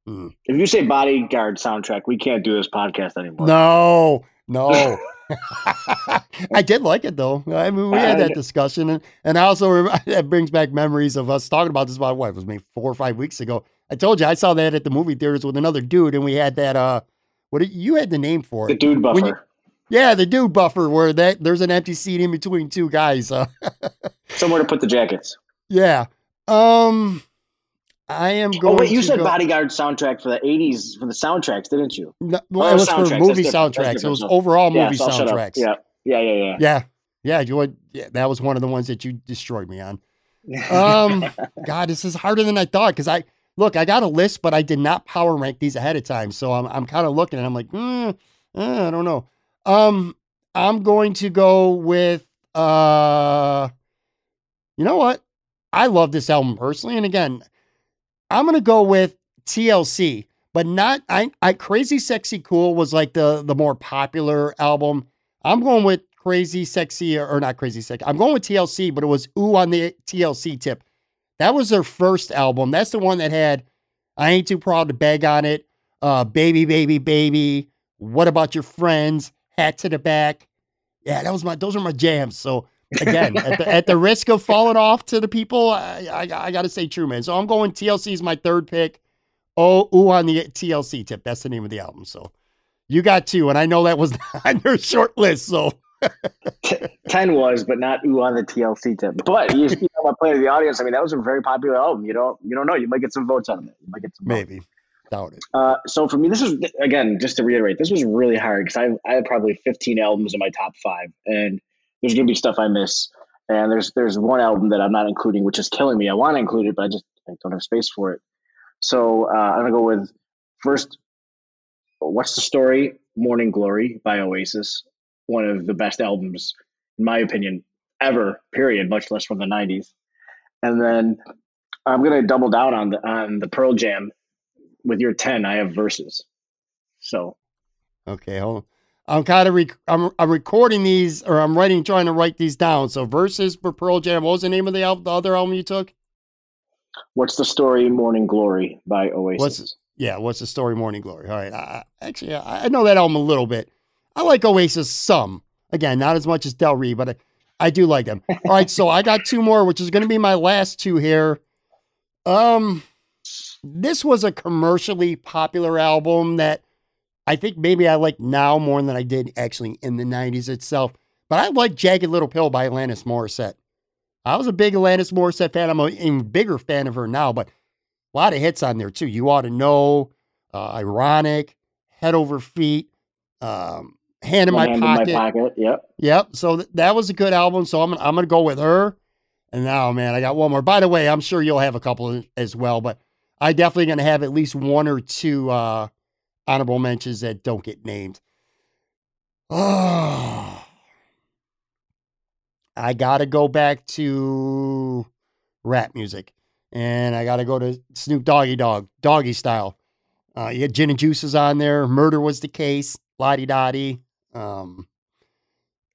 hmm. if you say bodyguard soundtrack, we can't do this podcast anymore. No, no. I did like it though. I mean, we had that discussion, and, and I also that brings back memories of us talking about this about what it was maybe four or five weeks ago. I told you I saw that at the movie theaters with another dude, and we had that uh what did, you had the name for it? The dude buffer. You, yeah, the dude buffer, where that there's an empty seat in between two guys. Uh, Somewhere to put the jackets. Yeah. Um, I am going. Oh wait, you said go, Bodyguard soundtrack for the '80s for the soundtracks, didn't you? No, well, oh, it was for movie soundtracks. It was overall movie so soundtracks. Yeah, yeah, yeah, yeah. Yeah, yeah. You would, yeah, that was one of the ones that you destroyed me on. Um, God, this is harder than I thought because I look, I got a list, but I did not power rank these ahead of time. So I'm, I'm kind of looking and I'm like, mm, eh, I don't know. Um, I'm going to go with, uh, you know what? I love this album personally. And again, I'm to go with TLC, but not, I, I, Crazy Sexy Cool was like the, the more popular album. I'm going with Crazy Sexy or, or not Crazy Sexy. I'm going with TLC, but it was Ooh on the TLC tip. That was their first album. That's the one that had I Ain't Too Proud to Beg on it, uh, Baby, Baby, Baby, What About Your Friends, Hat to the Back. Yeah, that was my those are my jams. So again, at, the, at the risk of falling off to the people, I, I, I got to say true, man. So I'm going TLC is my third pick. Oh, ooh, on the TLC tip. That's the name of the album. So you got two, and I know that was on your short list. So Ten was, but not ooh on the TLC tip. But you, you know, my of the audience. I mean, that was a very popular album. You don't, you don't know. You might get some votes out of it. You might get some. Maybe. Votes. Doubt it. Uh, so for me, this is again just to reiterate. This was really hard because I I had probably 15 albums in my top five, and there's gonna be stuff I miss. And there's there's one album that I'm not including, which is killing me. I want to include it, but I just I don't have space for it. So uh, I'm gonna go with first. What's the story? Morning Glory by Oasis, one of the best albums, in my opinion, ever. Period. Much less from the '90s. And then I'm gonna double down on the on the Pearl Jam with your ten. I have verses. So okay, hold on. I'm kind of rec- I'm I'm recording these or I'm writing trying to write these down. So verses for Pearl Jam. What was the name of the album? The other album you took? What's the story? Morning Glory by Oasis. What's yeah? What's the story? Morning Glory. All right. I, actually, I, I know that album a little bit. I like Oasis some. Again, not as much as Del Rey, but I, I do like them. All right. So I got two more, which is going to be my last two here. Um, this was a commercially popular album that I think maybe I like now more than I did actually in the 90s itself. But I like Jagged Little Pill by Alanis Morissette. I was a big Alanis Morissette fan. I'm an even bigger fan of her now, but a lot of hits on there too. You ought to know, uh, ironic, head over feet, um, hand in my Hand pocket. In my pocket. Yep. Yep. So th- that was a good album. So I'm I'm gonna go with her. And now, man, I got one more. By the way, I'm sure you'll have a couple as well, but I definitely gonna have at least one or two uh, honorable mentions that don't get named. Oh, I got to go back to rap music. And I got to go to Snoop Doggy Dogg, Doggy Style. Uh, you had Gin and Juices on there. Murder was the case. Lodi Dodi. Um,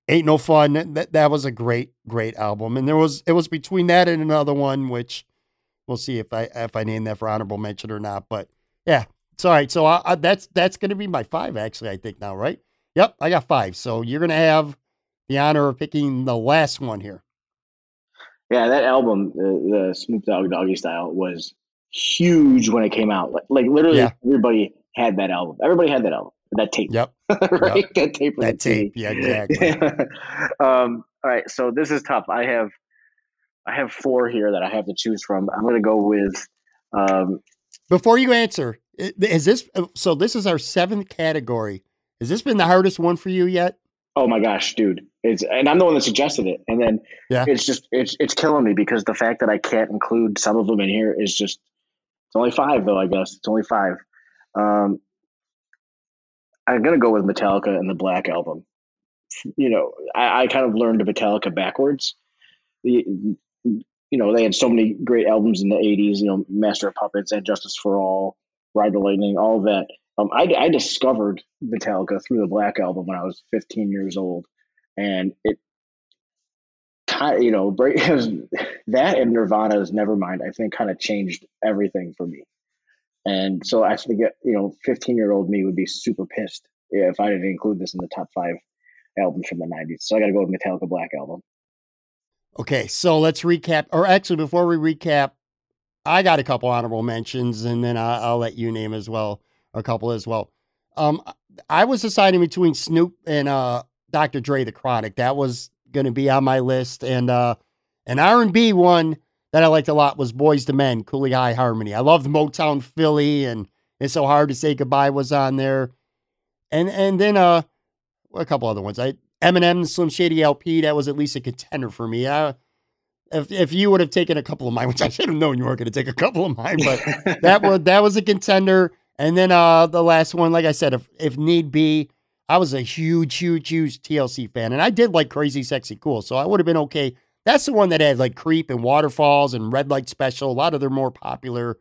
Ain't No Fun. That, that was a great, great album. And there was, it was between that and another one, which we'll see if I, if I name that for honorable mention or not. But yeah, it's all right. So I, I, that's that's going to be my five, actually. I think now, right? Yep, I got five. So you're going to have the honor of picking the last one here. Yeah, that album, the, the Snoop Dogg Doggy Style, was huge when it came out. Like, like literally, Yeah. everybody had that album. Everybody had that album, that tape, Yep, right? That tape. that tape. Yeah, exactly. um, all right, so this is tough. I have, I have four here that I have to choose from. I'm going to go with. Um, Before you answer, is this so? This is our seventh category. Has this been the hardest one for you yet? Oh my gosh, dude! It's and I'm the one that suggested it, and then Yeah. it's just it's it's killing me because the fact that I can't include some of them in here is just it's only five though. I guess it's only five. Um, I'm gonna go with Metallica and the Black Album. You know, I, I kind of learned Metallica backwards. The you know they had so many great albums in the '80s. You know, Master of Puppets and Justice for All, Ride the Lightning, all that. Um, I, I discovered Metallica through the Black Album when I was 15 years old, and it, you know, that and Nirvana's Nevermind, I think, kind of changed everything for me. And so I think, you know, 15 year old me would be super pissed if I didn't include this in the top five albums from the 90s. So I got to go with Metallica Black Album. Okay, so let's recap. Or actually, before we recap, I got a couple honorable mentions, and then I, I'll let you name as well a couple as well. Um, I was deciding between Snoop and uh, Dr. Dre, The Chronic. That was going to be on my list, and uh, an R and B one that I liked a lot was Boyz II Men, Cooley High Harmony. I loved Motown Philly, and It's So Hard to Say Goodbye was on there, and and then uh, a couple other ones. I Eminem, Slim Shady LP, that was at least a contender for me. I, if if you would have taken a couple of mine, which I should have known you weren't going to take a couple of mine, but that was that was a contender. And then uh the last one, like I said, if if need be, I was a huge, huge, huge TLC fan, and I did like Crazy Sexy Cool, so I would have been okay. That's the one that had like Creep and Waterfalls and Red Light Special, a lot of their more popular,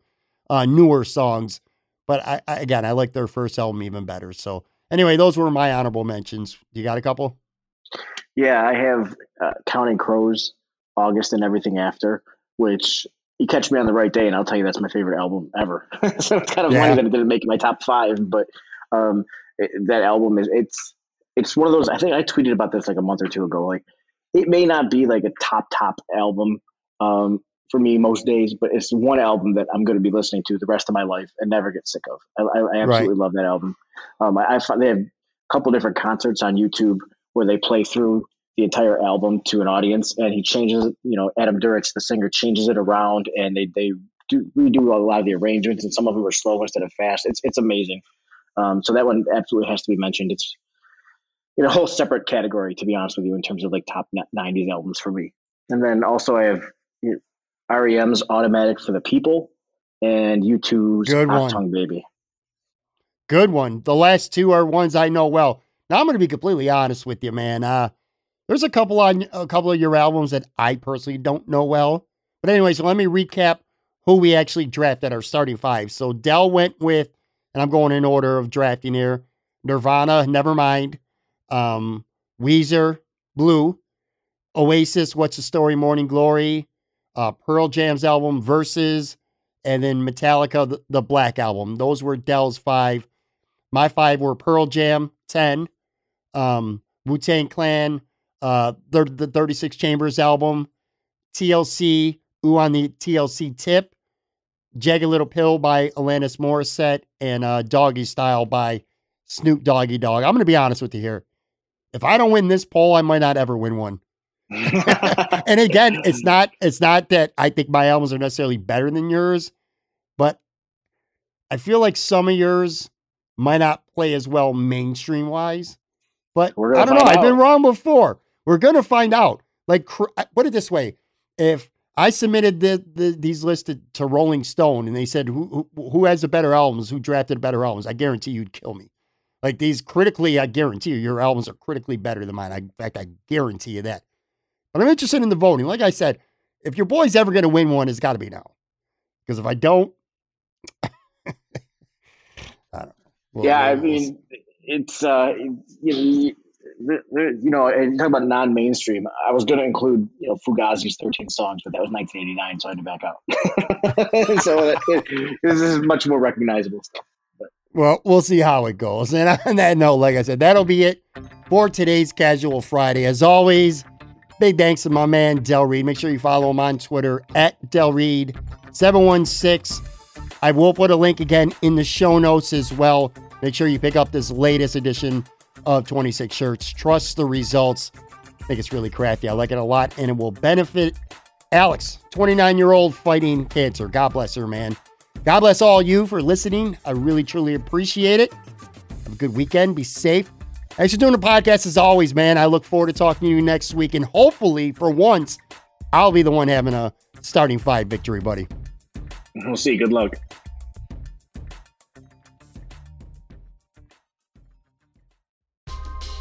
uh, newer songs. But I, I again, I like their first album even better. So anyway, those were my honorable mentions. You got a couple? Yeah, I have uh, Counting Crows, August, and Everything After, which you catch me on the right day, and I'll tell you that's my favorite album ever. so it's kind of Yeah. funny that it didn't make my top five, but um, it, that album is it's it's one of those. I think I tweeted about this like a month or two ago. Like, it may not be like a top top album um, for me most days, but it's one album that I'm going to be listening to the rest of my life and never get sick of. I, I, I absolutely love that album. Um, I, I they have a couple different concerts on YouTube where they play through the entire album to an audience and he changes it you know adam duritz the singer changes it around and they they do redo a lot of the arrangements and some of them are slow instead of fast it's it's amazing um, so that one absolutely has to be mentioned it's in a whole separate category to be honest with you in terms of like top 90s albums for me and then also I have REM's Automatic for the People and U2's Good Hot one. Tongue Baby. Good one. The last two are ones I know well. I'm going to be completely honest with you, man. Uh, there's a couple on a couple of your albums that I personally don't know well. But anyway, so let me recap who we actually drafted our starting five. So Del went with, and I'm going in order of drafting here. Nirvana, Nevermind, um, Weezer, Blue, Oasis, What's the Story, Morning Glory, uh, Pearl Jam's album Versus, and then Metallica, the, the Black Album. Those were Del's five. My five were Pearl Jam, 10, um, Wu Tang Clan, uh, the, the 36 Chambers album, TLC, Ooh on the TLC Tip, Jagged Little Pill by Alanis Morissette, and uh, Doggy Style by Snoop Doggy Dogg. I'm going to be honest with you here. If I don't win this poll, I might not ever win one. and again, it's not it's not that I think my albums are necessarily better than yours, but I feel like some of yours might not play as well mainstream wise. But I don't know. find I've been wrong before. We're gonna find out. Like, cr- put it this way: if I submitted the, the these listed to Rolling Stone and they said who, who who has the better albums, who drafted better albums, I guarantee you'd kill me. Like these critically, I guarantee you, your albums are critically better than mine. I, in fact, I guarantee you that. But I'm interested in the voting. Like I said, if your boy's ever going to win one, it's got to be now. Because if I don't, I don't know. We'll- yeah, I we'll- we'll see. mean, it's uh, you know, you know, and talk about non-mainstream. I was going to include you know Fugazi's 13 songs, but that was 1989, so I had to back out. so this is much more recognizable stuff. Well, we'll see how it goes. And on that note, like I said, that'll be it for today's Casual Friday. As always, big thanks to my man Del Reed. Make sure you follow him on Twitter at Del Reed 716. I will put a link again in the show notes as well. Make sure you pick up this latest edition of 26 shirts. Trust the results. I think it's really crafty. I like it a lot, and it will benefit Alex, 29 year old fighting cancer. God bless her, man. God bless all you for listening. I really, truly appreciate it. Have a good weekend. Be safe. Thanks for doing the podcast as always, man. I look forward to talking to you next week. And hopefully, for once, I'll be the one having a starting five victory, buddy. We'll see. Good luck.